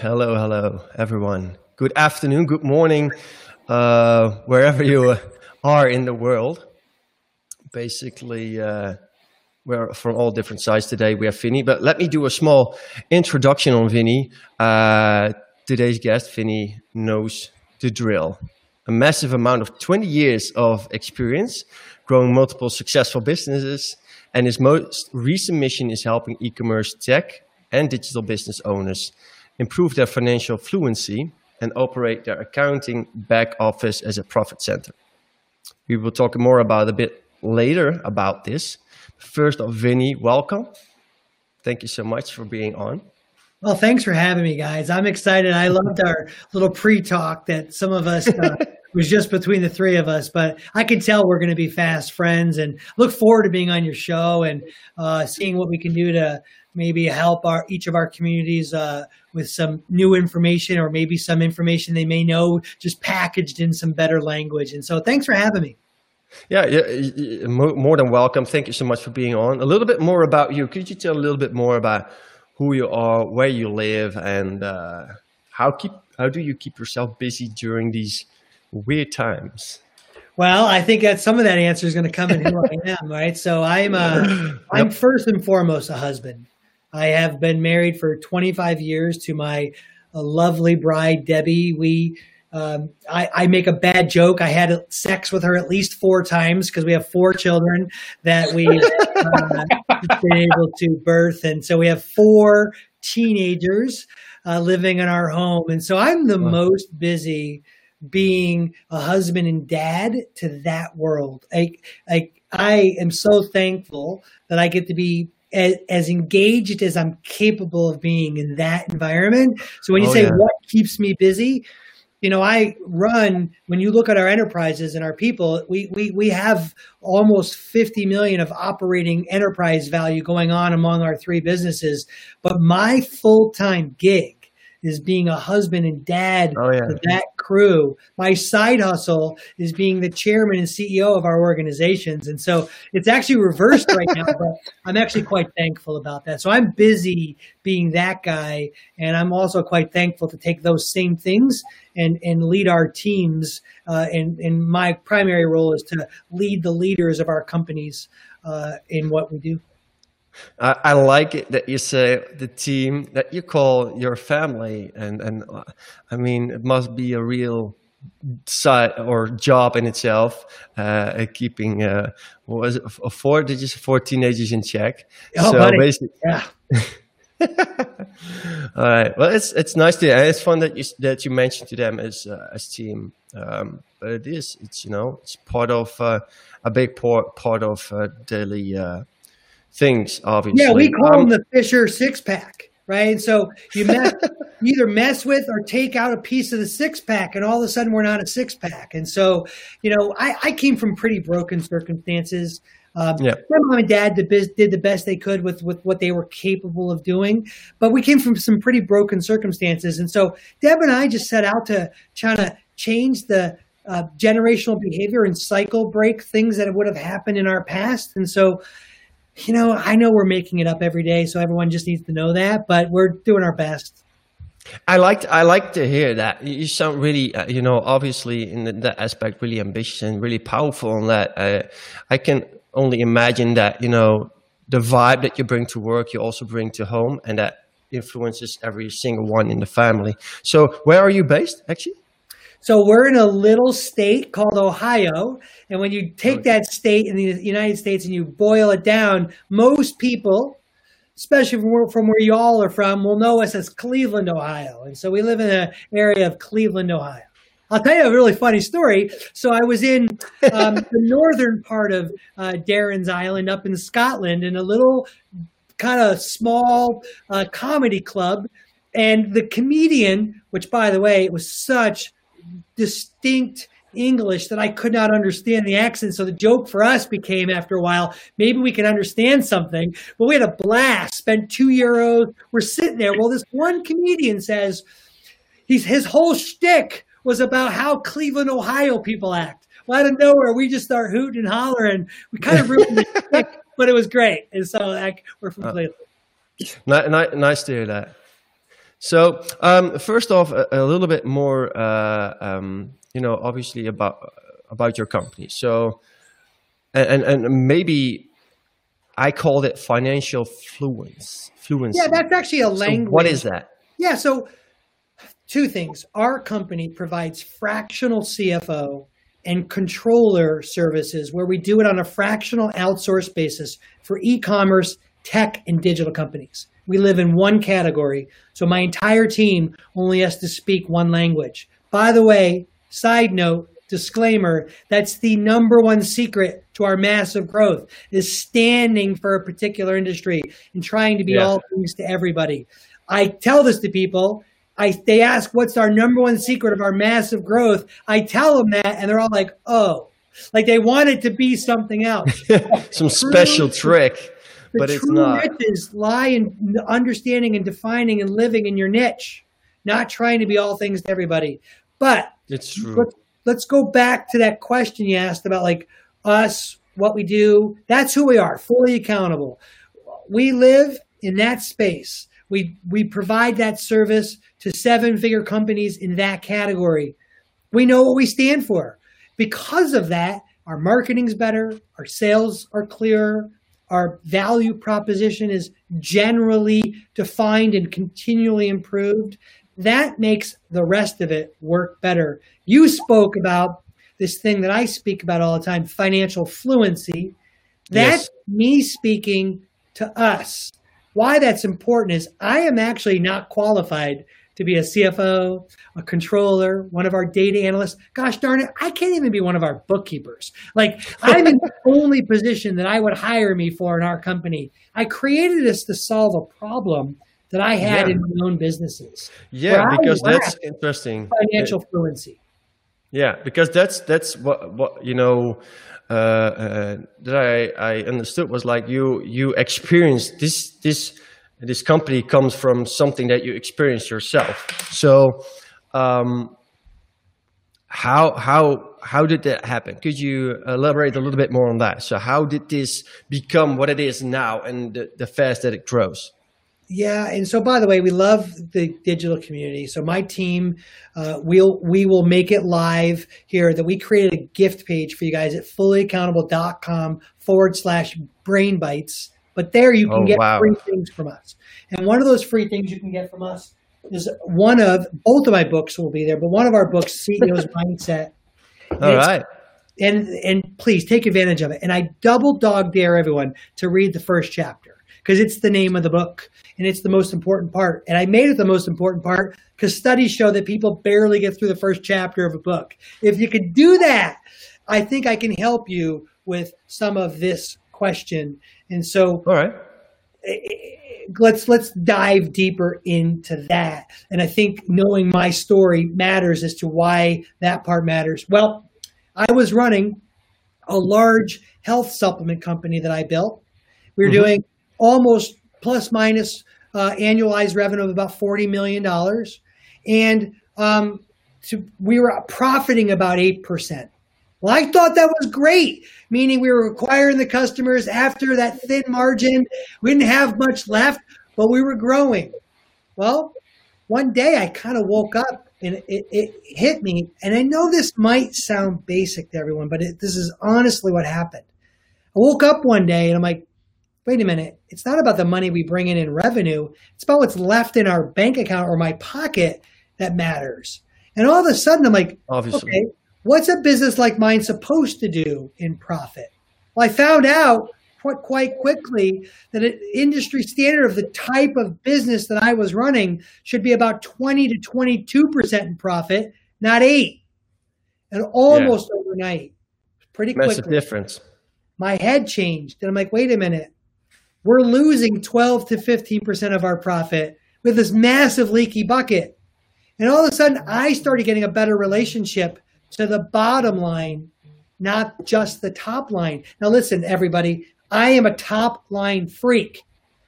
Hello, hello, everyone. Good afternoon, good morning, uh, wherever you are in the world. Basically, uh, we're from all different sides today. We have Vinny, but let me do a small introduction on Vinny. Uh, today's guest, Vinny, knows the drill. A massive amount of 20 years of experience, growing multiple successful businesses, and his most recent mission is helping e-commerce tech and digital business owners improve their financial fluency and operate their accounting back office as a profit center. We will talk more about a bit later about this. First off, Vinny, welcome. Thank you so much for being on. Well, thanks for having me, guys. I'm excited. I loved our little pre-talk that some of us uh, was just between the three of us, but I can tell we're going to be fast friends and look forward to being on your show and uh, seeing what we can do to maybe help our each of our communities uh, with some new information or maybe some information they may know just packaged in some better language. And so, thanks for having me. Yeah, yeah, more than welcome. Thank you so much for being on. A little bit more about you. Could you tell a little bit more about who you are, where you live, and uh, how keep how do you keep yourself busy during these weird times? Well, I think that some of that answer is going to come in who I am, right? So I'm uh, yep. I'm first and foremost a husband. I have been married for 25 years to my uh, lovely bride, Debbie. We, um, I, I, make a bad joke. I had sex with her at least four times because we have four children that we uh, been able to birth, and so we have four teenagers uh, living in our home. And so I'm the wow. most busy being a husband and dad to that world. I, I, I am so thankful that I get to be as, as, engaged as I'm capable of being in that environment. So when you oh, say yeah. what keeps me busy, you know, I run when you look at our enterprises and our people, we we we have almost 50 million of operating enterprise value going on among our three businesses. But my full-time gig is being a husband and dad oh, yeah. to that crew. My side hustle is being the chairman and CEO of our organizations. And so it's actually reversed right now, but I'm actually quite thankful about that. So I'm busy being that guy. And I'm also quite thankful to take those same things and, and lead our teams. Uh, and, and my primary role is to lead the leaders of our companies uh, in what we do. I, I, like it that you say the team that you call your family, and and uh, I mean it must be a real side or job in itself, uh, keeping uh, what was it, four did you say four teenagers in check? Oh, so buddy. basically, yeah. All right. Well, it's it's nice to it's fun that you that you mentioned to them as uh, as team. Um, but it is it's you know it's part of uh, a big part part of uh, daily uh, things, obviously. Yeah, we call um, them the Fisher six pack, right? So you mess, either mess with or take out a piece of the six pack, and all of a sudden we're not a six pack. And so, you know, I, I came from pretty broken circumstances. Um, yeah. My mom and dad did, did the best they could with, with what they were capable of doing, but we came from some pretty broken circumstances. And so Deb and I just set out to try to change the uh, generational behavior and cycle break things that would have happened in our past. And so, you know, I know we're making it up every day, so everyone just needs to know that, but we're doing our best. I like I like to hear that. You sound really, uh, you know, obviously in that aspect, really ambitious and really powerful. On that, uh, I can only imagine that you know the vibe that you bring to work, you also bring to home, and that influences every single one in the family. So, where are you based, actually? So we're in a little state called Ohio. And when you take that state in the United States and you boil it down, most people, especially from where, from where y'all are from, will know us as Cleveland, Ohio. And so we live in an area of Cleveland, Ohio. I'll tell you a really funny story. So I was in um, the northern part of uh, Darren's Island up in Scotland in a little kind of small uh, comedy club. And the comedian, which by the way, it was such distinct English that I could not understand the accent. So the joke for us became after a while, maybe we can understand something. But we had a blast, spent two euros. We're sitting there. Well, this one comedian says he's his whole shtick was about how Cleveland, Ohio people act. Well, out of nowhere, we just start hooting and hollering. We kind of ruined the shtick, but it was great. And so like, we're from uh, Cleveland. Nice to hear that. So um, first off, a, a, little bit more, uh, um, you know, obviously about about your company. So, and and maybe I called it financial fluence. Fluency. Yeah, that's actually a language. So what is that? Yeah, so two things. Our company provides fractional CFO and controller services where we do it on a fractional outsource basis for e-commerce, tech, and digital companies. We live in one category, so my entire team only has to speak one language. By the way, side note, disclaimer, that's the number one secret to our massive growth is standing for a particular industry and trying to be yeah. all things to everybody. I tell this to people I they ask what's our number one secret of our massive growth. I tell them that, and they're all like, "Oh, like they want it to be something else." Some special trick, but it's not. Riches lie in understanding and defining and living in your niche, not trying to be all things to everybody. But it's true. Let's, let's go back to that question you asked about like us, what we do. That's who we are, fully accountable. We live in that space. We we provide that service to seven figure companies in that category. We know what we stand for. Because of that, our marketing's better, our sales are clearer, our value proposition is generally defined and continually improved. That makes the rest of it work better. You spoke about this thing that I speak about all the time financial fluency. That's yes. me speaking to us. Why that's important is I am actually not qualified to be a CFO, a controller, one of our data analysts. Gosh darn it, I can't even be one of our bookkeepers. Like I'm in the only position that I would hire me for in our company. I created this to solve a problem that I had yeah. in my own businesses. Yeah, because that's interesting. Financial fluency. Yeah, because that's that's what what you know uh, uh, that I I understood was like you you experienced this this this company comes from something that you experienced yourself. So, um, how how how did that happen? Could you elaborate a little bit more on that? So, how did this become what it is now, and the, the fast that it grows? Yeah, and so by the way, we love the digital community. So my team, uh, we'll we will make it live here. That we created a gift page for you guys at fullyaccountable.com forward slash brain bites but there you can oh, get wow. free things from us. And one of those free things you can get from us is one of both of my books will be there, but one of our books, CEO's Mindset. All right. And and please take advantage of it. And I double dog dare everyone to read the first chapter because it's the name of the book and it's the most important part. And I made it the most important part because studies show that people barely get through the first chapter of a book. If you could do that, I think I can help you with some of this question. And so, all right, let's let's dive deeper into that. And I think knowing my story matters as to why that part matters. Well, I was running a large health supplement company that I built. We were mm-hmm. doing almost plus minus uh, annualized revenue of about forty million dollars, and um, to, we were profiting about eight percent. Well, I thought that was great, meaning we were acquiring the customers after that thin margin. We didn't have much left, but we were growing. Well, one day I kind of woke up and it, it, hit me. And I know this might sound basic to everyone, but it, this is honestly what happened. I woke up one day and I'm like, wait a minute. It's not about the money we bring in in revenue. It's about what's left in our bank account or my pocket that matters. And all of a sudden, I'm like, Obviously. okay, what's a business like mine supposed to do in profit? Well, I found out quite quickly that an industry standard of the type of business that I was running should be about 20 to 22% in profit, not eight. And almost yeah. overnight, pretty quickly. Massive difference. My head changed. And I'm like, wait a minute. We're losing 12 to 15% of our profit with this massive leaky bucket. And all of a sudden, I started getting a better relationship to the bottom line, not just the top line. Now, listen, everybody, I am a top line freak.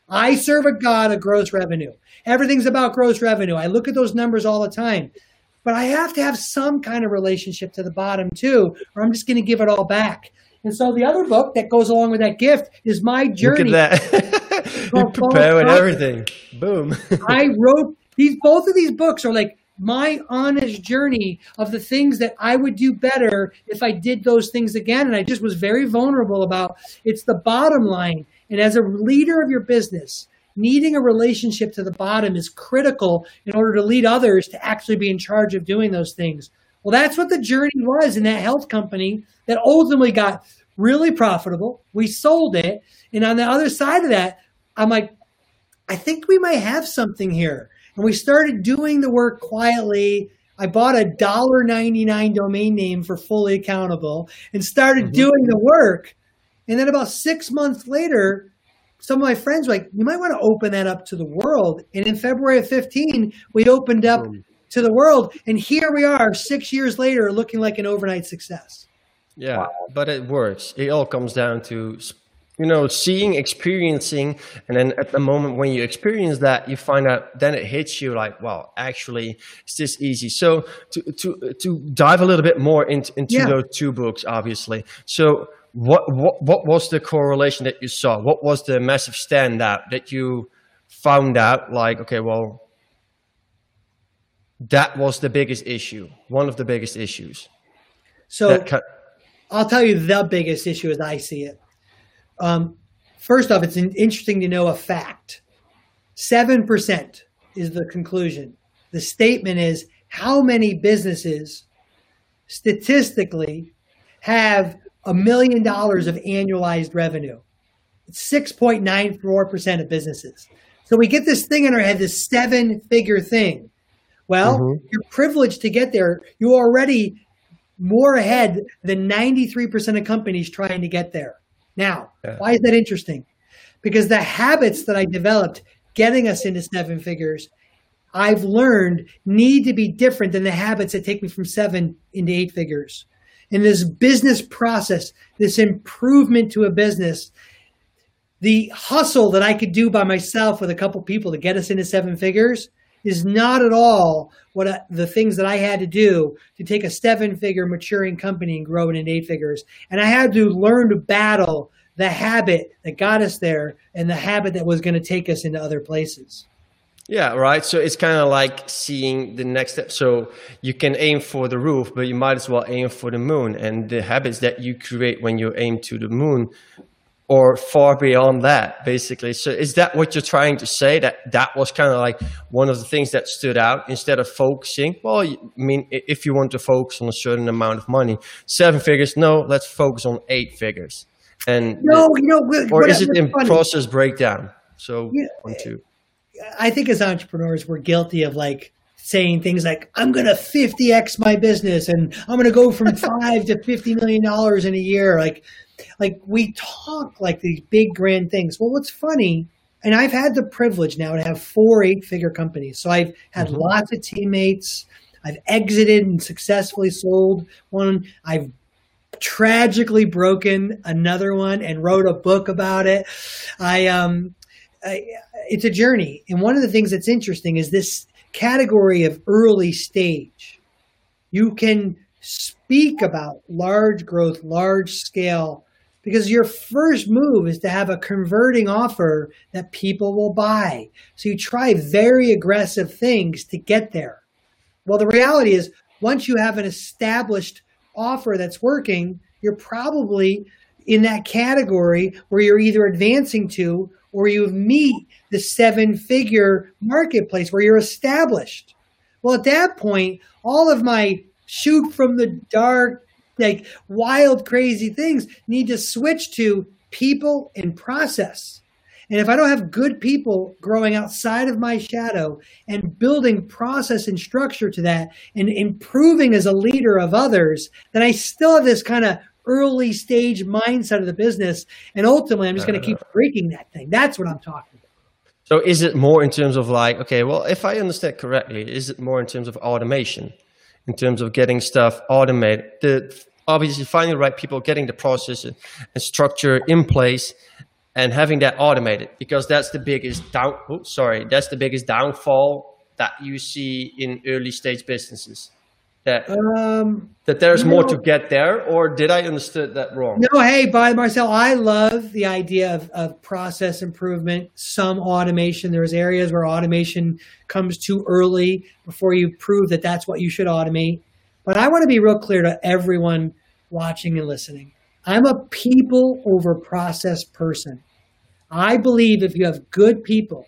I serve a God of gross revenue. Everything's about gross revenue. I look at those numbers all the time. But I have to have some kind of relationship to the bottom too, or I'm just going to give it all back. And so the other book that goes along with that gift is my journey. Look at that. you prepare with everything. Boom. I wrote these both of these books are like my honest journey of the things that I would do better if I did those things again. And I just was very vulnerable about it's the bottom line. And as a leader of your business, needing a relationship to the bottom is critical in order to lead others to actually be in charge of doing those things. Well, that's what the journey was in that health company that ultimately got really profitable. We sold it. And on the other side of that, I'm like, I think we might have something here. And we started doing the work quietly. I bought a $1.99 domain name for fully accountable and started mm-hmm. doing the work. And then about six months later, some of my friends were like, you might want to open that up to the world. And in February of 15, we opened up to the world. And here we are, six years later, looking like an overnight success. Yeah, wow. but it works. It all comes down to you know seeing experiencing and then at the moment when you experience that you find out then it hits you like well actually it's this easy so to to to dive a little bit more into, into yeah. those two books obviously so what, what what was the correlation that you saw what was the massive standout that you found out like okay well that was the biggest issue one of the biggest issues so I'll tell you the biggest issue as I see it. Um, first off, it's interesting to know a fact. 7% is the conclusion. The statement is how many businesses statistically have a million dollars of annualized revenue? It's 6.94% of businesses. So we get this thing in our head, this seven figure thing. Well, mm-hmm. you're privileged to get there. You're already more ahead than 93% of companies trying to get there. Now, yeah. why is that interesting? Because the habits that I developed getting us into seven figures, I've learned need to be different than the habits that take me from seven into eight figures. And this business process, this improvement to a business, the hustle that I could do by myself with a couple people to get us into seven figures is not at all what I, the things that I had to do to take a seven figure maturing company and grow it into eight figures. And I had to learn to battle the habit that got us there and the habit that was going to take us into other places. Yeah, right. So it's kind of like seeing the next step. So you can aim for the roof, but you might as well aim for the moon. And the habits that you create when you aim to the moon or far beyond that basically. So is that what you're trying to say? That that was kind of like one of the things that stood out? Instead of focusing well i mean if you want to focus on a certain amount of money seven figures no let's focus on eight figures. And no you know or is it in funny. process breakdown? So yeah, one two. I think as entrepreneurs we're guilty of like saying things like i'm going to 50x my business and i'm going to go from 5 to 50 million dollars in a year like like we talk like these big grand things. Well, what's funny, and I've had the privilege now to have four eight figure companies. So I've had mm-hmm. lots of teammates. I've exited and successfully sold one. I've tragically broken another one and wrote a book about it. I um I, it's a journey. And one of the things that's interesting is this category of early stage. You can speak about large growth, large scale, because your first move is to have a converting offer that people will buy. So you try very aggressive things to get there. Well, the reality is, once you have an established offer that's working, you're probably in that category where you're either advancing to or you meet the seven figure marketplace where you're established. Well, at that point, all of my shoot from the dark, like wild, crazy things need to switch to people and process. And if I don't have good people growing outside of my shadow and building process and structure to that and improving as a leader of others, then I still have this kind of early stage mindset of the business. And ultimately, I'm just going to keep uh. breaking that thing. That's what I'm talking about. So, is it more in terms of like, okay, well, if I understand correctly, is it more in terms of automation? in terms of getting stuff automated. The, obviously, finding the right people, getting the process and structure in place, and having that automated because that's the biggest down. Oh, sorry, that's the biggest downfall that you see in early stage businesses. That um, that there's more to get there, or did I understood that wrong? No, hey, by Marcel, I love the idea of, of process improvement, some automation. There's areas where automation comes too early before you prove that that's what you should automate. But I want to be real clear to everyone watching and listening. I'm a people over process person. I believe if you have good people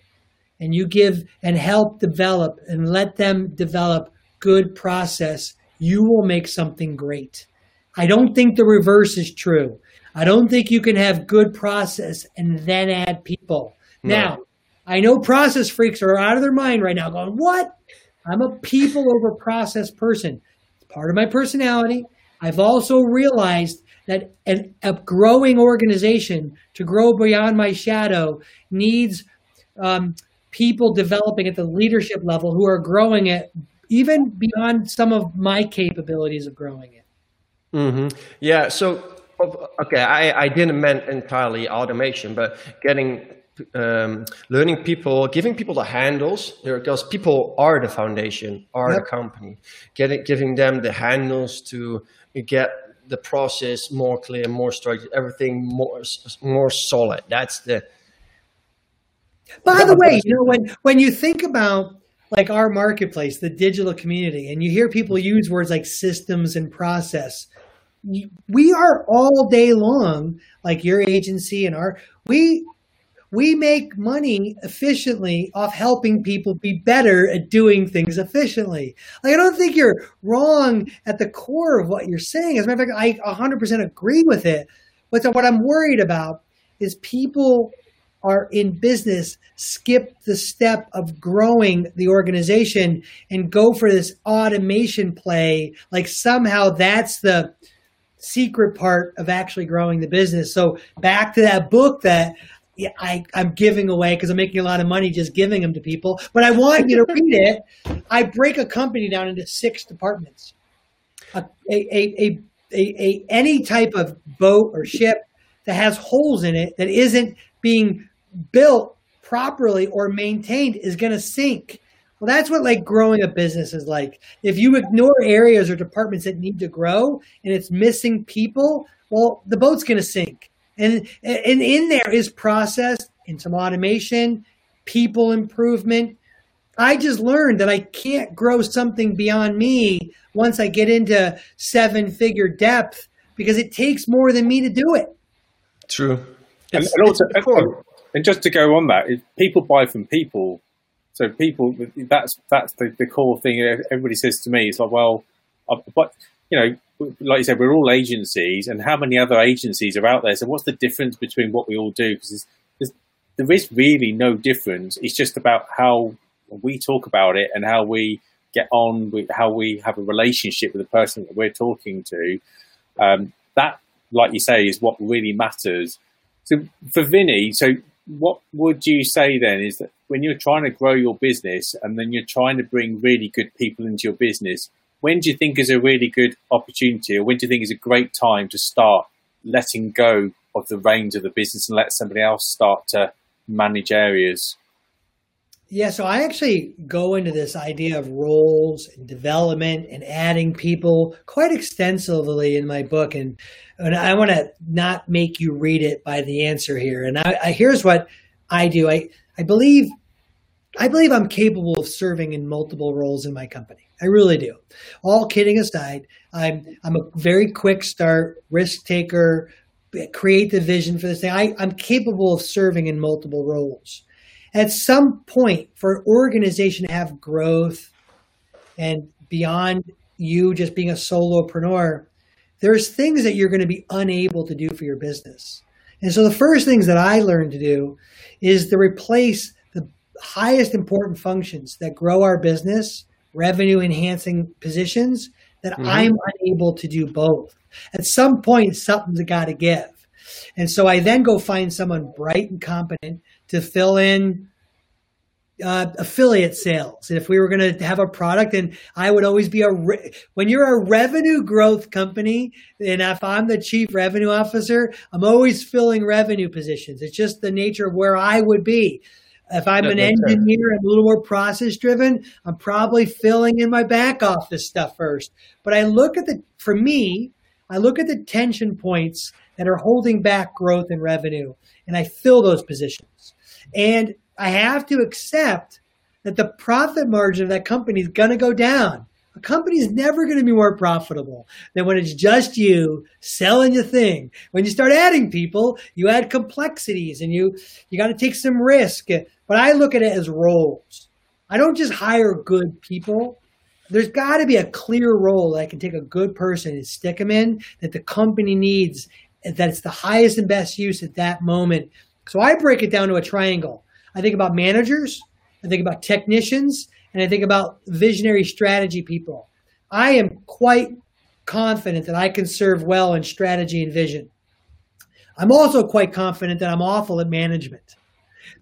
and you give and help develop and let them develop good process, you will make something great. I don't think the reverse is true. I don't think you can have good process and then add people. No. Now, I know process freaks are out of their mind right now going, What? I'm a people over process person. It's part of my personality. I've also realized that an, a growing organization to grow beyond my shadow needs um, people developing at the leadership level who are growing it even beyond some of my capabilities of growing it. Mm-hmm. Yeah. So, okay, I, I didn't mean entirely automation, but getting um, learning people, giving people the handles, because people are the foundation, are yep. the company. Getting, giving them the handles to get the process more clear, more structured, everything more more solid. That's the. By the way, you know when when you think about like our marketplace, the digital community, and you hear people mm-hmm. use words like systems and process, we are all day long, like your agency and our we we make money efficiently off helping people be better at doing things efficiently. Like, I don't think you're wrong at the core of what you're saying. As a matter of fact, I 100% agree with it. But what I'm worried about is people are in business skip the step of growing the organization and go for this automation play. Like somehow that's the secret part of actually growing the business. So back to that book that yeah, I, I'm giving away because I'm making a lot of money just giving them to people. But I want you to read it. I break a company down into six departments. A, a, a, a, a, any type of boat or ship that has holes in it that isn't being built properly or maintained is going to sink. Well, that's what like growing a business is like. If you ignore areas or departments that need to grow and it's missing people, well, the boat's going to sink. And and in there is process and some automation, people improvement. I just learned that I can't grow something beyond me once I get into seven figure depth because it takes more than me to do it. True. And, and also, and, just to go on that, people buy from people. So people, that's that's the, the core thing. Everybody says to me, it's like, well, uh, but you know, like you said, we're all agencies, and how many other agencies are out there? So what's the difference between what we all do? Because there is really no difference. It's just about how we talk about it and how we get on with how we have a relationship with the person that we're talking to. Um, that, like you say, is what really matters. So for Vinny, so what would you say then is that when you're trying to grow your business and then you're trying to bring really good people into your business, when do you think is a really good opportunity or when do you think is a great time to start letting go of the reins of the business and let somebody else start to manage areas? Yeah, so I actually go into this idea of roles and development and adding people quite extensively in my book, and and I want to not make you read it by the answer here. And I, I here's what I do. I I believe I believe I'm capable of serving in multiple roles in my company. I really do. All kidding aside, I'm I'm a very quick start, risk taker, create the vision for this thing. I, I'm capable of serving in multiple roles. At some point, for an organization to have growth and beyond you just being a solopreneur, there's things that you're going to be unable to do for your business. And so the first things that I learned to do is to replace the highest important functions that grow our business revenue enhancing positions that mm-hmm. I'm unable to do both. At some point, something's got to give. And so I then go find someone bright and competent to fill in uh, affiliate sales. If we were going to have a product, and I would always be a re- when you're a revenue growth company, and if I'm the chief revenue officer, I'm always filling revenue positions. It's just the nature of where I would be. If I'm an engineer, I'm a little more process driven. I'm probably filling in my back office stuff first. But I look at the, for me, I look at the tension points that are holding back growth and revenue, and I fill those positions. And I have to accept that the profit margin of that company is going to go down. A company is never going to be more profitable than when it's just you selling your thing. When you start adding people, you add complexities and you you got to take some risk. But I look at it as roles. I don't just hire good people. There's got to be a clear role that I can take a good person and stick them in that the company needs, that it's the highest and best use at that moment. So I break it down to a triangle. I think about managers, I think about technicians, and I think about visionary strategy people. I am quite confident that I can serve well in strategy and vision. I'm also quite confident that I'm awful at management,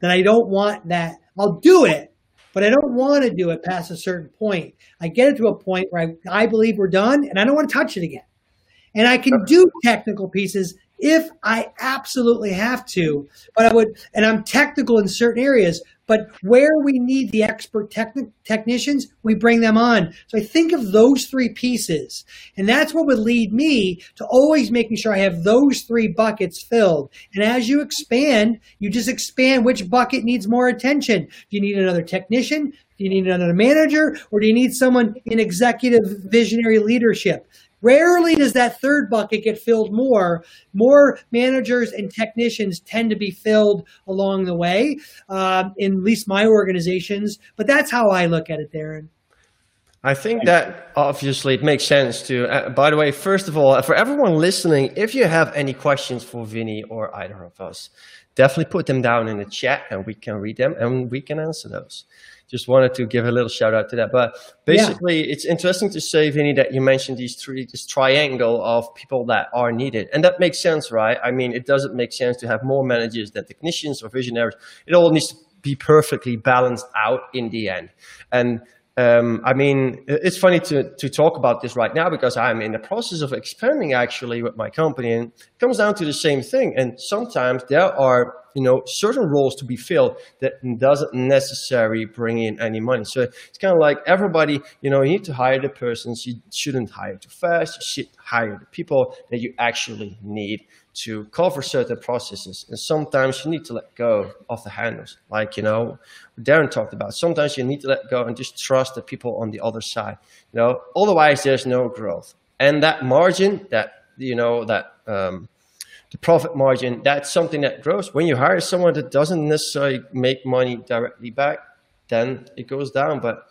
that I don't want that. I'll do it, but I don't want to do it past a certain point. I get it to a point where I, I believe we're done and I don't want to touch it again. And I can do technical pieces if I absolutely have to, but I would, and I'm technical in certain areas, but where we need the expert techni- technicians, we bring them on. So I think of those three pieces. And that's what would lead me to always making sure I have those three buckets filled. And as you expand, you just expand which bucket needs more attention. Do you need another technician? Do you need another manager? Or do you need someone in executive visionary leadership? Rarely does that third bucket get filled more. More managers and technicians tend to be filled along the way, um, in at least my organizations. But that's how I look at it, Darren. I think that obviously it makes sense to. Uh, by the way, first of all, for everyone listening, if you have any questions for Vinny or either of us, definitely put them down in the chat and we can read them and we can answer those just wanted to give a little shout out to that. But basically, yeah. it's interesting to say, Vinny, that you mentioned these three, this triangle of people that are needed. And that makes sense, right? I mean, it doesn't make sense to have more managers than technicians or visionaries. It all needs to be perfectly balanced out in the end. And um, I mean, it's funny to, to talk about this right now because I'm in the process of expanding actually with my company and it comes down to the same thing. And sometimes there are, you know, certain roles to be filled that doesn't necessarily bring in any money. So it's kind of like everybody, you know, you need to hire the persons. You shouldn't hire too fast. You should hire the people that you actually need to cover certain processes. And sometimes you need to let go of the handles, like, you know, Darren talked about. Sometimes you need to let go and just trust the people on the other side, you know, otherwise there's no growth. And that margin, that, you know, that, um, the profit margin, that's something that grows. When you hire someone that doesn't necessarily make money directly back, then it goes down. But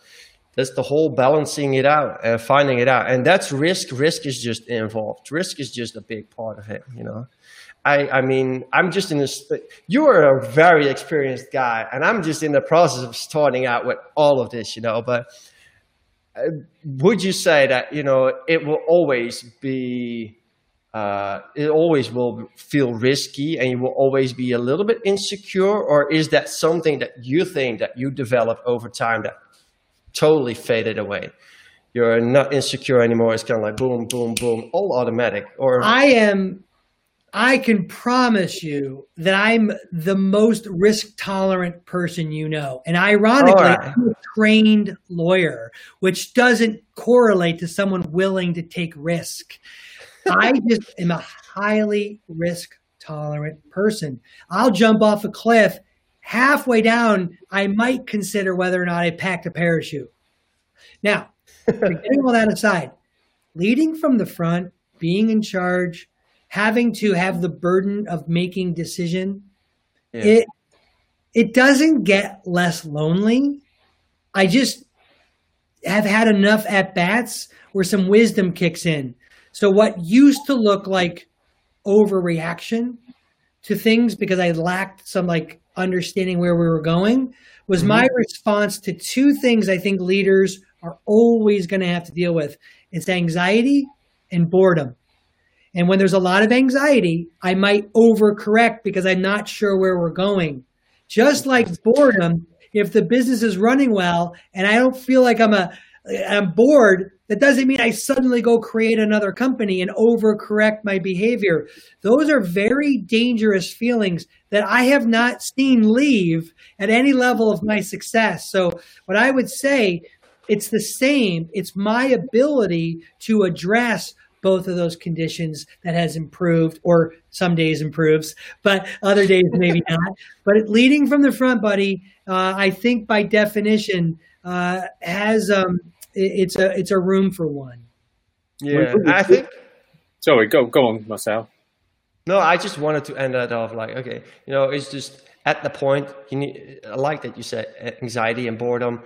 that's the whole balancing it out and finding it out. And that's risk. Risk is just involved. Risk is just a big part of it, you know. I, I mean, I'm just in this, you are a very experienced guy, and I'm just in the process of starting out with all of this, you know. But uh, would you say that, you know, it will always be, uh, it always will feel risky and you will always be a little bit insecure? Or is that something that you think that you develop over time that totally faded away. You're not insecure anymore. It's kind of like boom, boom, boom, all automatic. Or I am. I can promise you that I'm the most risk tolerant person you know. And ironically, right. I'm a trained lawyer, which doesn't correlate to someone willing to take risk. I just am a highly risk tolerant person. I'll jump off a cliff halfway down, I might consider whether or not I packed a parachute. Now, getting all that aside, leading from the front, being in charge, having to have the burden of making decision, yeah. it it doesn't get less lonely. I just have had enough at bats where some wisdom kicks in. So what used to look like overreaction to things because I lacked some like understanding where we were going was mm-hmm. my response to two things I think leaders are always going to have to deal with. It's anxiety and boredom. And when there's a lot of anxiety, I might overcorrect because I'm not sure where we're going. Just like boredom, if the business is running well and I don't feel like I'm a I'm bored, That doesn't mean I suddenly go create another company and overcorrect my behavior. Those are very dangerous feelings that I have not seen leave at any level of my success. So, what I would say, it's the same. It's my ability to address both of those conditions that has improved or some days improves but other days maybe not but leading from the front buddy uh, i think by definition uh, has um, it's a it's a room for one. Yeah, I think. Sorry, go go on, Marcel. No, I just wanted to end that off like, okay, you know, it's just at the point you need. I like that you said uh, anxiety and boredom.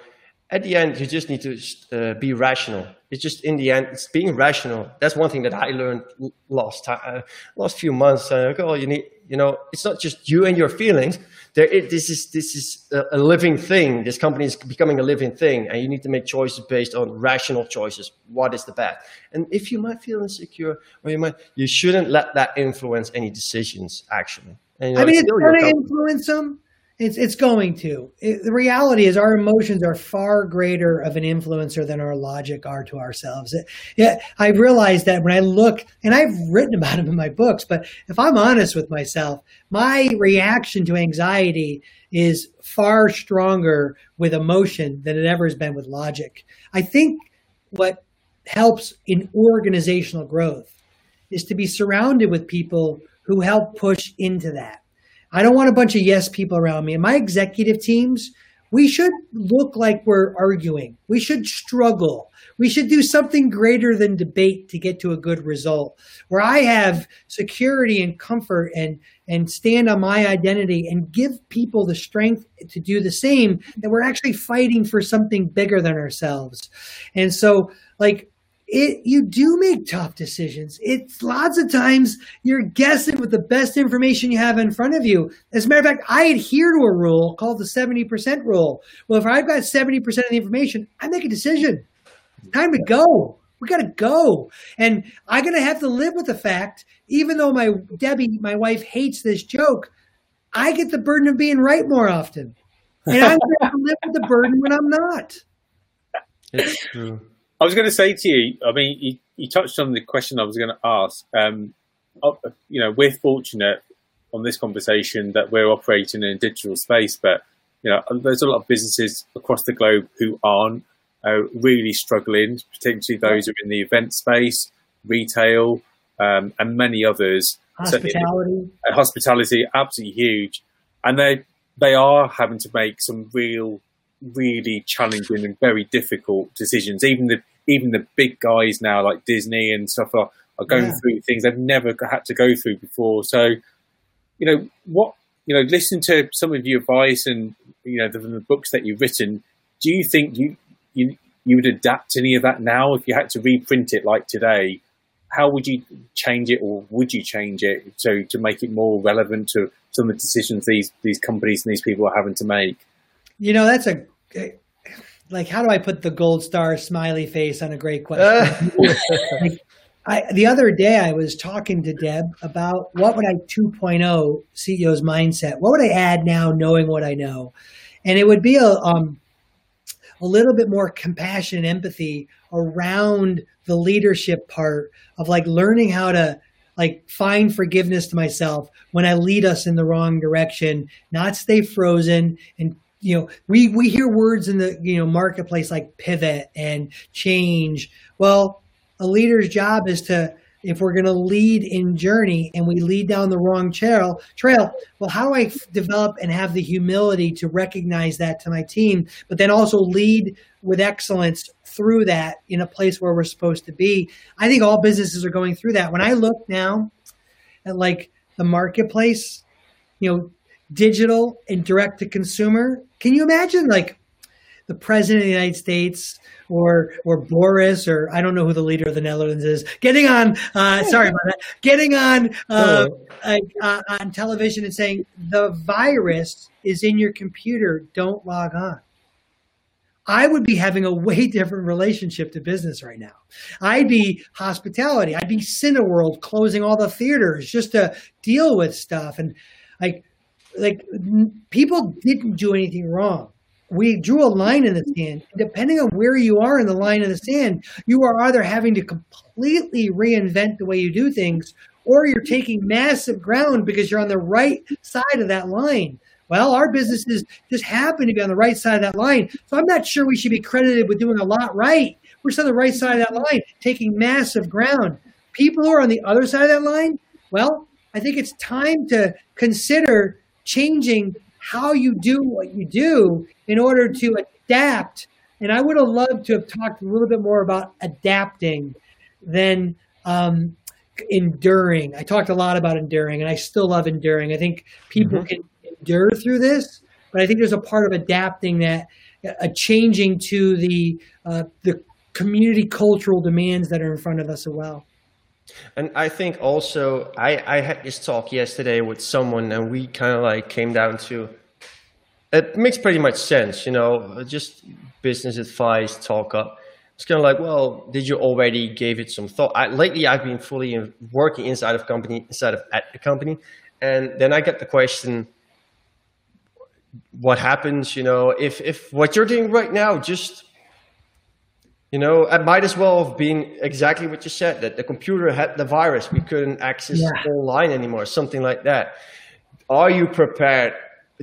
At the end, you just need to uh, be rational. It's just in the end, it's being rational. That's one thing that I learned last time, uh, last few months. Uh, oh, you need, you know, it's not just you and your feelings there it, this is this is a, a, living thing. This company is becoming a living thing, and you need to make choices based on rational choices. What is the best? And if you might feel insecure, or you might, you shouldn't let that influence any decisions. Actually, and, you know, I mean, it's, it's going to influence them. It's it's going to. It, the reality is, our emotions are far greater of an influencer than our logic are to ourselves. It, yeah, I realize that when I look, and I've written about them in my books. But if I'm honest with myself, my reaction to anxiety is far stronger with emotion than it ever has been with logic. I think what helps in organizational growth is to be surrounded with people who help push into that I don't want a bunch of yes people around me. And my executive teams, we should look like we're arguing. We should struggle. We should do something greater than debate to get to a good result. Where I have security and comfort and and stand on my identity and give people the strength to do the same that we're actually fighting for something bigger than ourselves. And so like it you do make tough decisions. It's lots of times you're guessing with the best information you have in front of you. As a matter of fact, I adhere to a rule called the 70% rule. Well, if I've got 70% of the information, I make a decision. Time to go. We got to go. And I'm going to have to live with the fact, even though my Debbie, my wife, hates this joke, I get the burden of being right more often. And I'm going to live with the burden when I'm not. It's true. I was going to say to you, I mean, you, you touched on the question I was going to ask. Um, you know, we're fortunate on this conversation that we're operating in a digital space, but you know, there's a lot of businesses across the globe who aren't uh, really struggling, particularly those who are in the event space, retail, um, and many others. Hospitality, uh, hospitality, absolutely huge, and they they are having to make some real really challenging and very difficult decisions. Even the even the big guys now, like Disney and stuff, are, are going yeah. through things they've never had to go through before. So, you know, what you know, listen to some of your advice and you know the, the books that you've written. Do you think you you you would adapt any of that now if you had to reprint it like today? How would you change it, or would you change it so to make it more relevant to some of the decisions these these companies and these people are having to make? You know, that's a like how do I put the gold star smiley face on a great question? like, I, the other day I was talking to Deb about what would I 2.0 CEO's mindset. What would I add now, knowing what I know, and it would be a um, a little bit more compassion and empathy around the leadership part of like learning how to like find forgiveness to myself when I lead us in the wrong direction, not stay frozen and you know we we hear words in the you know marketplace like pivot and change. Well a leader's job is to if we're going to lead in journey and we lead down the wrong trail trail well how do i develop and have the humility to recognize that to my team but then also lead with excellence through that in a place where we're supposed to be? I think all businesses are going through that. When i look now at like the marketplace you know digital and direct to consumer. Can you imagine like the president of the United States or or Boris or I don't know who the leader of the Netherlands is getting on uh, sorry about that getting on uh, uh, on television and saying the virus is in your computer don't log on I would be having a way different relationship to business right now. I'd be hospitality. I'd be Cineworld closing all the theaters just to deal with stuff. And like like people didn't do anything wrong. we drew a line in the mm-hmm. sand. Depending on where you are in the line in the sand, you are either having to completely reinvent the way you do things, or you're mm-hmm. taking massive ground because you're on the right side of that line. Well, our businesses just happen to be on the right side of that line. So I'm not sure we should be credited with doing a lot right. We're just on the right side of that line, taking massive ground. People who are on the other side of that line, well, I think it's time to consider changing how you do what you do in order to adapt. And I would have loved to have talked a little bit more about adapting than um, enduring. I talked a lot about enduring, and I still love enduring. I think people mm-hmm. can endure through this, but I think there's a part of adapting that a changing to the uh, the community cultural demands that are in front of us as well. And I think also I, I had this talk yesterday with someone and we kind of like came down to it makes pretty much sense, you know, just business advice, talk up. It's kind of like, well, did you already gave it some thought? I, lately, I've been fully working inside of company, inside of at the company, and then I get the question, what happens, you know, if if what you're doing right now just you know, it might as well have been exactly what you said that the computer had the virus. We couldn't access yeah. online anymore, something like that. Are you prepared?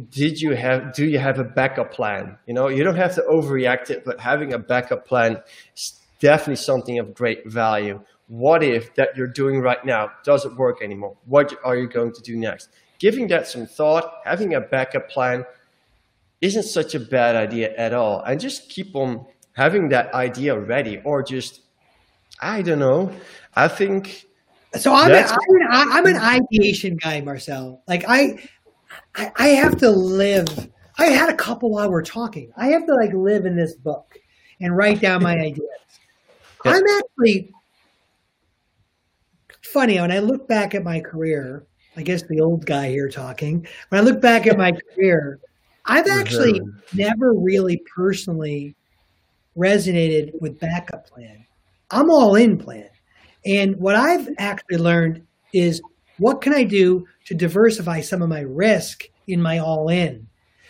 Did you have, do you have a backup plan? You know, you don't have to overreact it, but having a backup plan is definitely something of great value. What if that you're doing right now doesn't work anymore? What are you going to do next? Giving that some thought, having a backup plan isn't such a bad idea at all. And just keep on having that idea ready or just i don't know. I think so i'm, an, I'm, an, I'm an ideation guy marcel. Like I, I i have to live. I had a couple while we're talking. I have to like live in this book and write down my ideas. Yeah. i'm actually funny. When i look back at my career i guess the old guy here talking when i look back at my career i've actually never really personally resonated with backup plan. I'm all in plan. And what I've actually learned is what can I do to diversify some of my risk in my all in?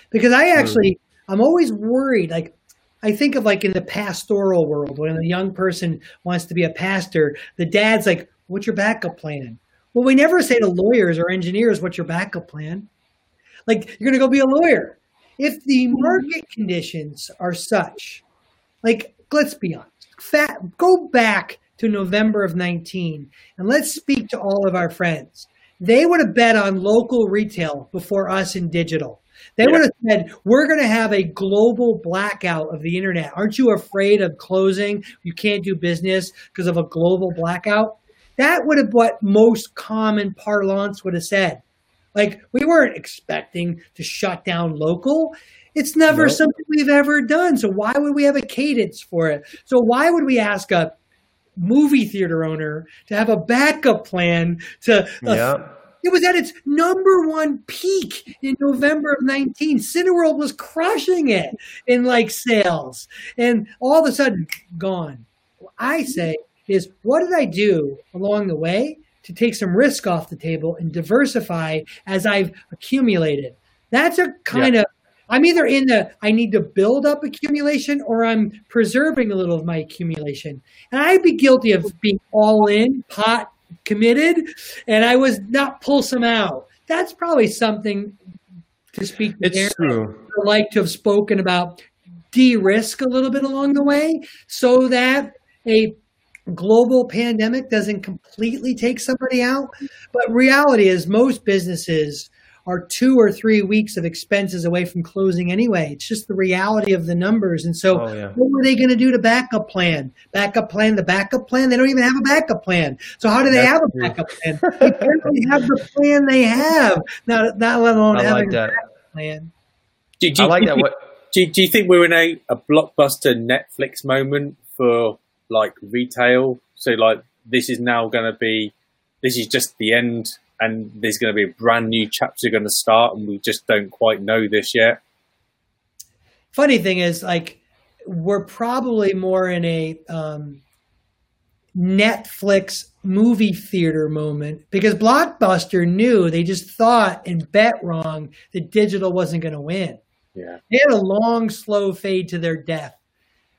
Because I actually, hmm. I'm always worried. Like, I think of like in the pastoral world, when a young person wants to be a pastor, the dad's like, What's your backup plan? Well, we never say to lawyers or engineers, What's your backup plan? Like, you're going to go be a lawyer. If the hmm. market conditions are such like, let's be honest. Fat, go back to November of 19 and let's speak to all of our friends. They would have bet on local retail before us in digital. They yeah. would have said, We're going to have a global blackout of the internet. Aren't you afraid of closing? You can't do business because of a global blackout. That would have what most common parlance would have said. Like, we weren't expecting to shut down local. It's never nope. something we've ever done. So why would we have a cadence for it? So why would we ask a movie theater owner to have a backup plan to uh, yeah. It was at its number one peak in November of 19. Cineworld was crushing it in like sales. And all of a sudden, gone. What I say is, what did I do along the way to take some risk off the table and diversify as I've accumulated? That's a kind yeah. of I'm either in the I need to build up accumulation or I'm preserving a little of my accumulation. And I'd be guilty of being all in, pot committed, and I was not pull some out. That's probably something to speak to it's Aaron, true. I like to have spoken about de-risk a little bit along the way so that a global pandemic doesn't completely take somebody out. But reality is most businesses are two or three weeks of expenses away from closing anyway. It's just the reality of the numbers. And so, oh, yeah. what were they going to do to backup plan? Backup plan, the backup plan? They don't even have a backup plan. So, how do they That's have a backup plan? they barely have the plan they have, not, not let alone I having like a backup plan. Do, do, I like that. What, do, do you think we're in a, a blockbuster Netflix moment for like retail? So, like, this is now going to be, this is just the end and there's going to be a brand new chapter going to start, and we just don't quite know this yet. Funny thing is, like, we're probably more in a um, Netflix movie theater moment because Blockbuster knew they just thought and bet wrong that digital wasn't going to win. Yeah. They had a long, slow fade to their death.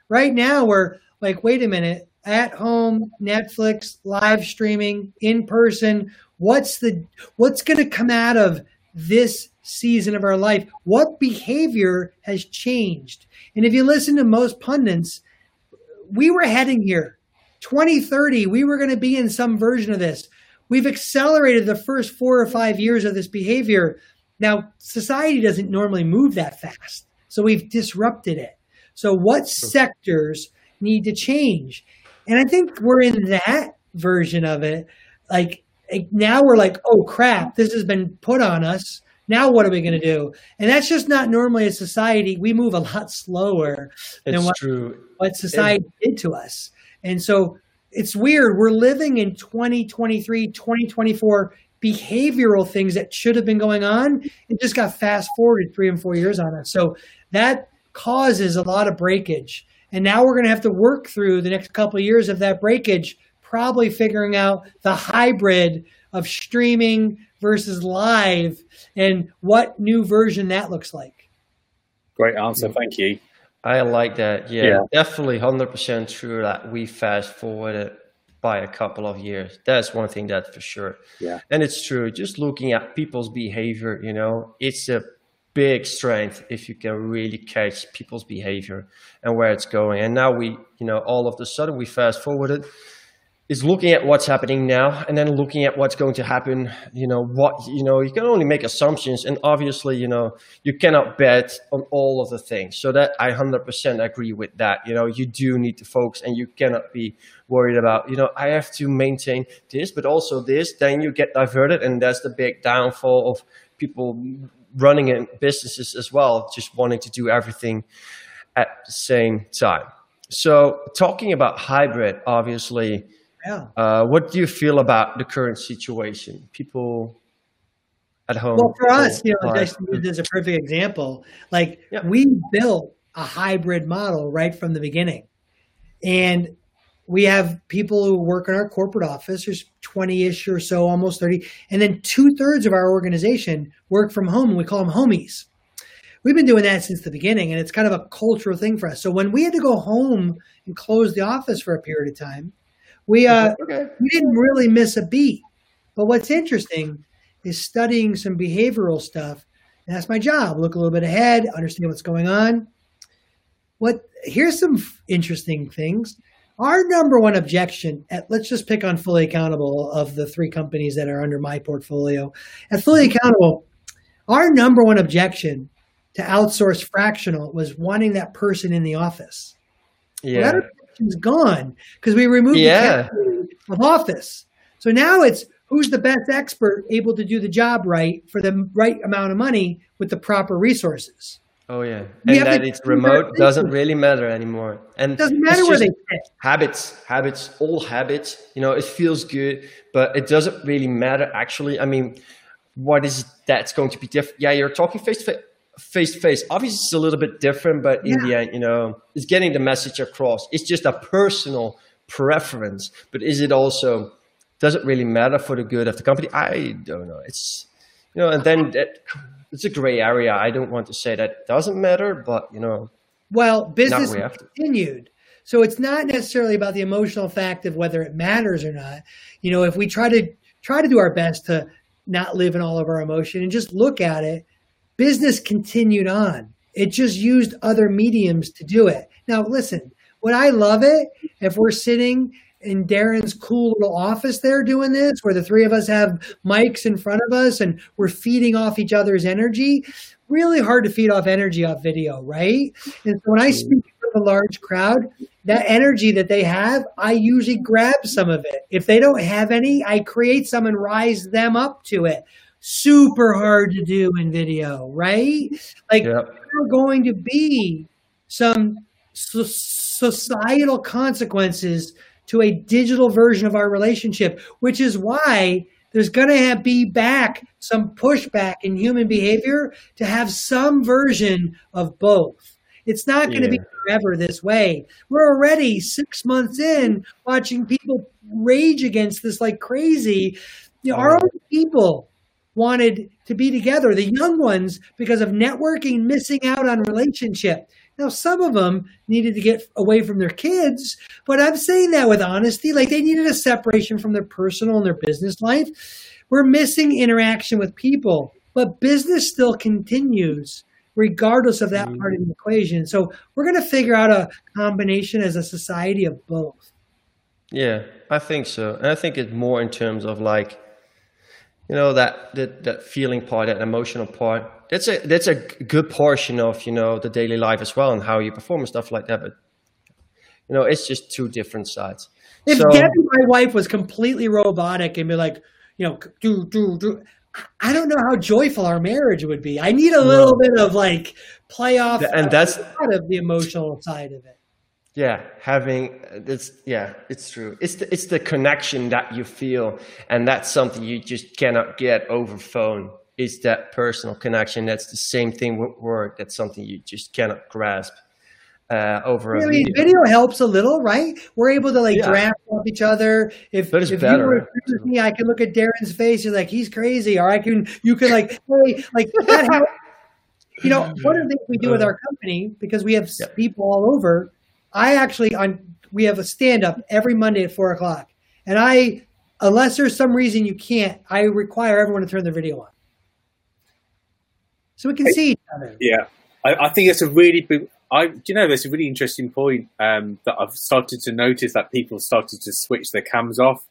Right now, we're like, wait a minute, at home, Netflix, live streaming, in person. What's the what's going to come out of this season of our life? What behavior has changed? And if you listen to most pundits, we were heading here. 2030, we were going to be in some version of this. We've accelerated the first four or five years of this behavior. Now, society doesn't normally move that fast. So we've disrupted it. So, what sectors need to change? And I think we're in that version of it. Like, now we're like, oh crap, this has been put on us. Now what are we going to do? And that's just not normally a society. We move a lot slower it's than what, true. what society it, did to us. And so it's weird. We're living in 2023, 2024 behavioral things that should have been going on. It just got fast forwarded three and four years on us. So that causes a lot of breakage. And now we're going to have to work through the next couple of years of that breakage, probably figuring out the hybrid of streaming versus live and what new version that looks like. Great answer. Thank you. I like that. Yeah, yeah. definitely 100% true that we fast forwarded by a couple of years. That's one thing that's for sure. Yeah. And it's true. Just looking at people's behavior, you know, it's a big strength if you can really catch people's behavior and where it's going. And now we, you know, all of the sudden we fast forwarded is looking at what's happening now and then looking at what's going to happen you know what you know you can only make assumptions and obviously you know you cannot bet on all of the things. So that i 100% agree with that. You know you do need to focus and you cannot be worried about you know i have to maintain this but also this then you get diverted and that's the big downfall of people running in businesses as well just wanting to do everything at the same time. So talking about hybrid obviously yeah. Uh, what do you feel about the current situation? People at home. Well, for us, you know, just as a perfect example. Like yeah. we built a hybrid model right from the beginning, and we have people who work in our corporate office. There's 20-ish or so, almost 30, and then two thirds of our organization work from home, and we call them homies. We've been doing that since the beginning, and it's kind of a cultural thing for us. So when we had to go home and close the office for a period of time, we uh okay. we didn't really miss a beat. But what's interesting is studying some behavioral stuff. And that's my job. Look a little bit ahead, understand what's going on. What here's some f- interesting things. Our number one objection at let's just pick on fully accountable of the three companies that are under my portfolio. At fully accountable, our number one objection to outsource fractional was wanting that person in the office. Yeah. Well, is gone because we removed yeah. the of office. So now it's who's the best expert able to do the job right for the right amount of money with the proper resources. Oh yeah, we and that it's remote doesn't really matter anymore. And it doesn't matter where they sit. Habits, habits, all habits. You know, it feels good, but it doesn't really matter. Actually, I mean, what is that's going to be different? Yeah, you're talking face to face face to face. Obviously, it's a little bit different, but in yeah. the end, you know, it's getting the message across. It's just a personal preference, but is it also does it really matter for the good of the company? I don't know. It's you know, and then that, it's a gray area. I don't want to say that doesn't matter, but you know, well, business continued. So it's not necessarily about the emotional fact of whether it matters or not. You know, if we try to try to do our best to not live in all of our emotion and just look at it business continued on. It just used other mediums to do it. Now, listen, would I love it if we're sitting in Darren's cool little office there doing this, where the three of us have mics in front of us and we're feeding off each other's energy? Really hard to feed off energy off video, right? And so when I mm-hmm. speak to a large crowd, that energy that they have, I usually grab some of it. If they don't have any, I create some and rise them up to it super hard to do in video, right? Like yep. there are going to be some so- societal consequences to a digital version of our relationship, which is why there's going to be back some pushback in human behavior to have some version of both. It's not going yeah. to be forever this way. We're already six months in watching people rage against this like crazy. You know, our um, own people wanted to be together, the young ones, because of networking, missing out on relationship. Now, some of them needed to get away from their kids, but I'm saying that with honesty. Like they needed a separation from their personal and their business life. We're missing interaction with people, but business still continues regardless of that part of the equation. So we're going to figure out a combination as a society of both. Yeah, I think so. And I think it's more in terms of like, you know, that, that, that feeling part, that emotional part. That's a, that's a good portion of, you know, the daily life as well and how you perform and stuff like that. But, you know, it's just two different sides. If so, my wife, was completely robotic and be like, you know, do, do, do, I don't know how joyful our marriage would be. I need a little no. bit of like playoff and that's part of the emotional side of it. Yeah, having it's yeah, it's true. It's the it's the connection that you feel, and that's something you just cannot get over phone. Is that personal connection? That's the same thing with work. That's something you just cannot grasp uh, over really, a video. video. helps a little, right? We're able to like yeah. draft off each other. If, but it's if better. you were with me, I can look at Darren's face. You're like, he's crazy. Or I can, you can like, hey, like that helps. You know, one of the things we do with uh. our company, because we have people all over, I actually, on we have a stand up every Monday at four o'clock. And I, unless there's some reason you can't, I require everyone to turn their video on. So we can see each other. Yeah. I, I think it's a really big, I, do you know, there's a really interesting point um, that I've started to notice that people started to switch their cams off.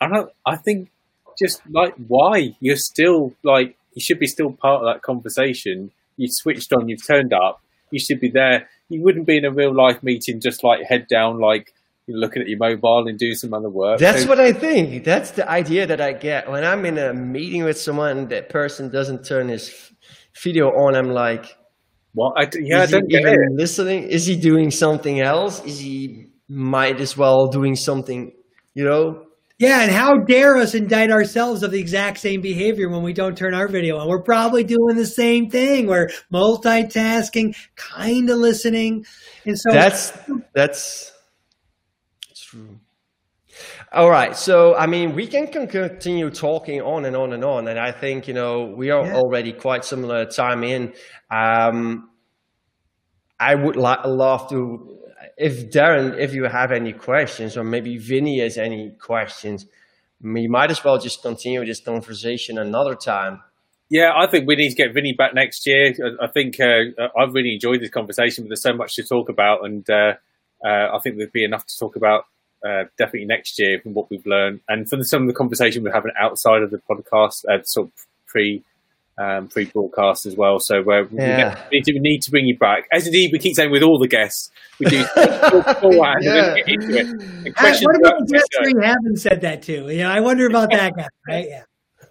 And I, I think just like, why? You're still like, you should be still part of that conversation. You switched on, you've turned up, you should be there. You wouldn't be in a real life meeting just like head down, like you're looking at your mobile and doing some other work. That's so, what I think. That's the idea that I get when I'm in a meeting with someone. That person doesn't turn his video on. I'm like, well, I, yeah, is I he even listening? Is he doing something else? Is he might as well doing something, you know? Yeah, and how dare us indict ourselves of the exact same behavior when we don't turn our video on? We're probably doing the same thing. We're multitasking, kind of listening, and so that's that's true. All right. So, I mean, we can continue talking on and on and on. And I think, you know, we are yeah. already quite similar time in. Um, I would li- love to, if Darren, if you have any questions, or maybe Vinny has any questions, we might as well just continue this conversation another time. Yeah, I think we need to get Vinny back next year. I think uh, I've really enjoyed this conversation, but there's so much to talk about, and uh, uh, I think there'd be enough to talk about uh, definitely next year from what we've learned and from some of the conversation we're having outside of the podcast, uh, sort of pre um, pre broadcast as well. So uh, yeah. we, need to, we, need to, bring you back. As indeed we keep saying with all the guests, we do beforehand yeah. and into it. And what about the guests we haven't said that too? You know, I wonder about that guy, right? Yeah.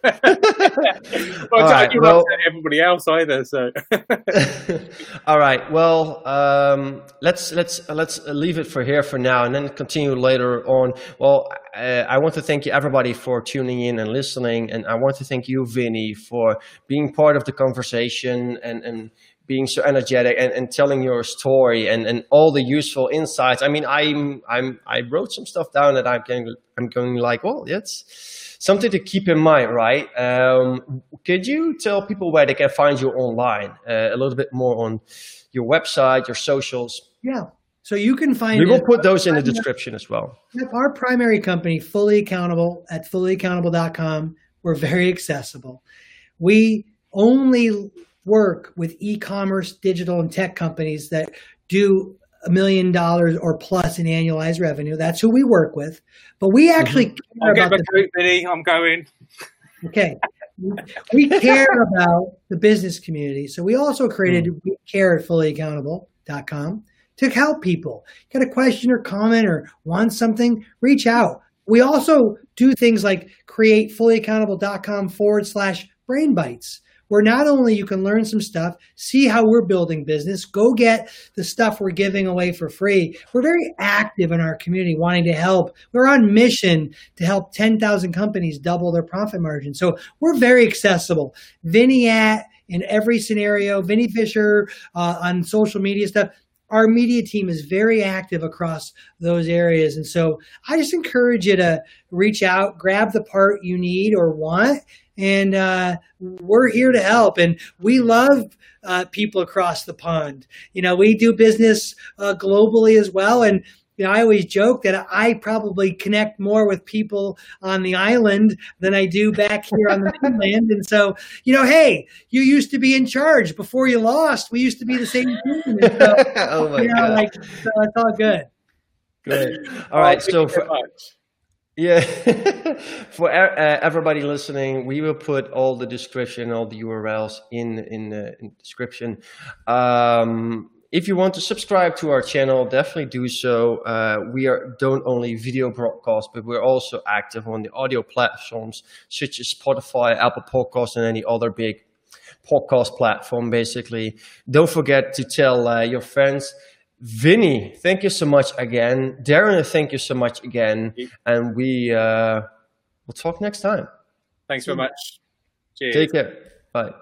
Well, right, well, everybody else either. So, all right. Well, um, let's let's let's leave it for here for now, and then continue later on. Well, uh, I want to thank you everybody for tuning in and listening, and I want to thank you, Vinny, for being part of the conversation and and being so energetic and, and telling your story and, and all the useful insights. I mean, I'm I'm I wrote some stuff down that I'm going I'm going like, well, it's something to keep in mind, right? Um, could you tell people where they can find you online? Uh, a little bit more on your website, your socials. Yeah. So you can find. We will put those in the description as well. Our primary company, Fully Accountable, at fullyaccountable.com. We're very accessible. We only work with e-commerce, digital, and tech companies that do a million dollars or plus in annualized revenue. That's who we work with. But we actually mm-hmm. care about the, Vinny. I'm going. Okay. we care about the business community. So we also created mm. we care at fullyaccountable.com to help people. Got a question or comment or want something, reach out. We also do things like create fullyaccountable.com forward slash brain bites where not only you can learn some stuff, see how we're building business, go get the stuff we're giving away for free. We're very active in our community wanting to help. We're on mission to help 10,000 companies double their profit margin. So we're very accessible. Vinny at in every scenario, Vinny Fisher uh, on social media stuff our media team is very active across those areas. And so I just encourage you to reach out, grab the part you need or want, and uh, we're here to help. And we love uh, people across the pond. You know, we do business uh, globally as well, and you know, I always joke that I probably connect more with people on the island than I do back here on the mainland. And so, you know, hey, you used to be in charge before you lost. We used to be the same team. So, oh my you know, god! like, so it's all good. Good. All right. So for, much. Yeah, for uh, everybody listening, we will put all the description, all the URLs in in the in description. Um, if you want to subscribe to our channel, definitely do so. Uh, we are don't only video broadcast, but we're also active on the audio platforms such as Spotify, Apple Podcasts, and any other big podcast platform. Basically, don't forget to tell uh, your friends. Vinny, thank you so much again. Darren, thank you so much again. And we uh, will talk next time. Thanks very much. Cheers. Take care. Bye.